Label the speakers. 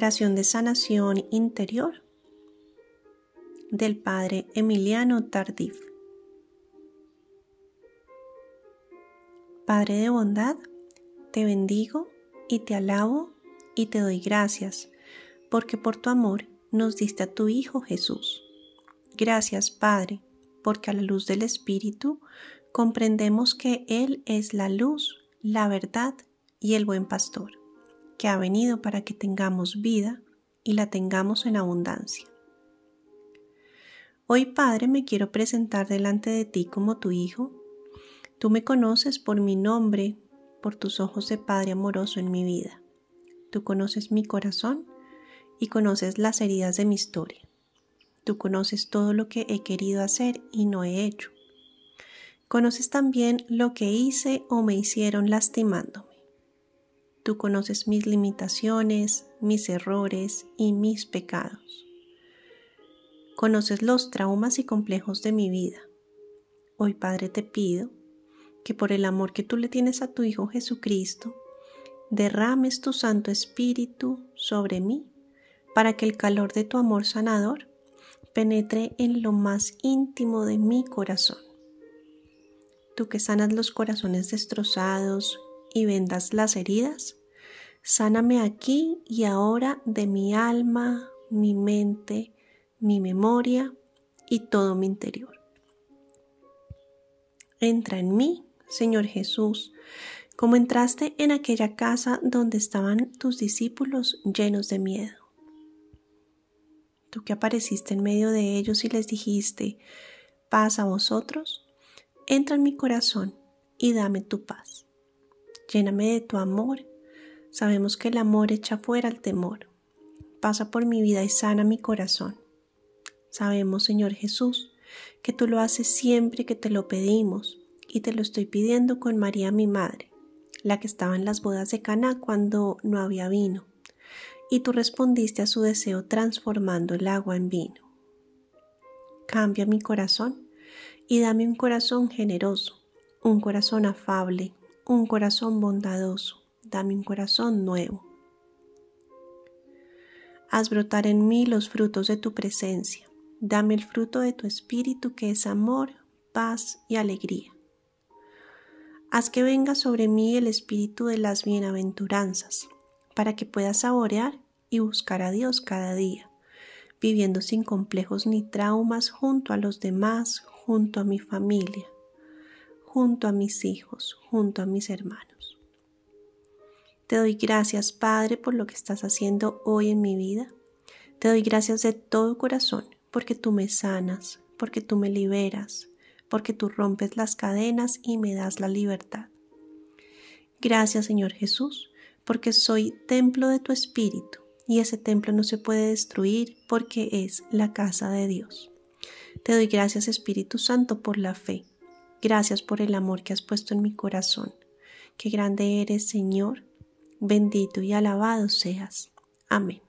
Speaker 1: Oración de sanación interior del Padre Emiliano Tardif. Padre de bondad, te bendigo y te alabo y te doy gracias, porque por tu amor nos diste a tu Hijo Jesús. Gracias, Padre, porque a la luz del Espíritu comprendemos que Él es la luz, la verdad y el buen pastor que ha venido para que tengamos vida y la tengamos en abundancia. Hoy, Padre, me quiero presentar delante de ti como tu Hijo. Tú me conoces por mi nombre, por tus ojos de Padre amoroso en mi vida. Tú conoces mi corazón y conoces las heridas de mi historia. Tú conoces todo lo que he querido hacer y no he hecho. Conoces también lo que hice o me hicieron lastimando. Tú conoces mis limitaciones, mis errores y mis pecados. Conoces los traumas y complejos de mi vida. Hoy, Padre, te pido que por el amor que tú le tienes a tu Hijo Jesucristo, derrames tu Santo Espíritu sobre mí para que el calor de tu amor sanador penetre en lo más íntimo de mi corazón. Tú que sanas los corazones destrozados y vendas las heridas, Sáname aquí y ahora de mi alma, mi mente, mi memoria y todo mi interior. Entra en mí, Señor Jesús, como entraste en aquella casa donde estaban tus discípulos llenos de miedo. Tú que apareciste en medio de ellos y les dijiste, paz a vosotros, entra en mi corazón y dame tu paz. Lléname de tu amor Sabemos que el amor echa fuera el temor. Pasa por mi vida y sana mi corazón. Sabemos, Señor Jesús, que tú lo haces siempre que te lo pedimos y te lo estoy pidiendo con María mi madre, la que estaba en las bodas de Caná cuando no había vino, y tú respondiste a su deseo transformando el agua en vino. Cambia mi corazón y dame un corazón generoso, un corazón afable, un corazón bondadoso, dame un corazón nuevo. Haz brotar en mí los frutos de tu presencia. Dame el fruto de tu espíritu que es amor, paz y alegría. Haz que venga sobre mí el espíritu de las bienaventuranzas, para que pueda saborear y buscar a Dios cada día, viviendo sin complejos ni traumas junto a los demás, junto a mi familia, junto a mis hijos, junto a mis hermanos. Te doy gracias, Padre, por lo que estás haciendo hoy en mi vida. Te doy gracias de todo corazón porque tú me sanas, porque tú me liberas, porque tú rompes las cadenas y me das la libertad. Gracias, Señor Jesús, porque soy templo de tu Espíritu y ese templo no se puede destruir porque es la casa de Dios. Te doy gracias, Espíritu Santo, por la fe. Gracias por el amor que has puesto en mi corazón. Qué grande eres, Señor bendito y alabado seas. Amén.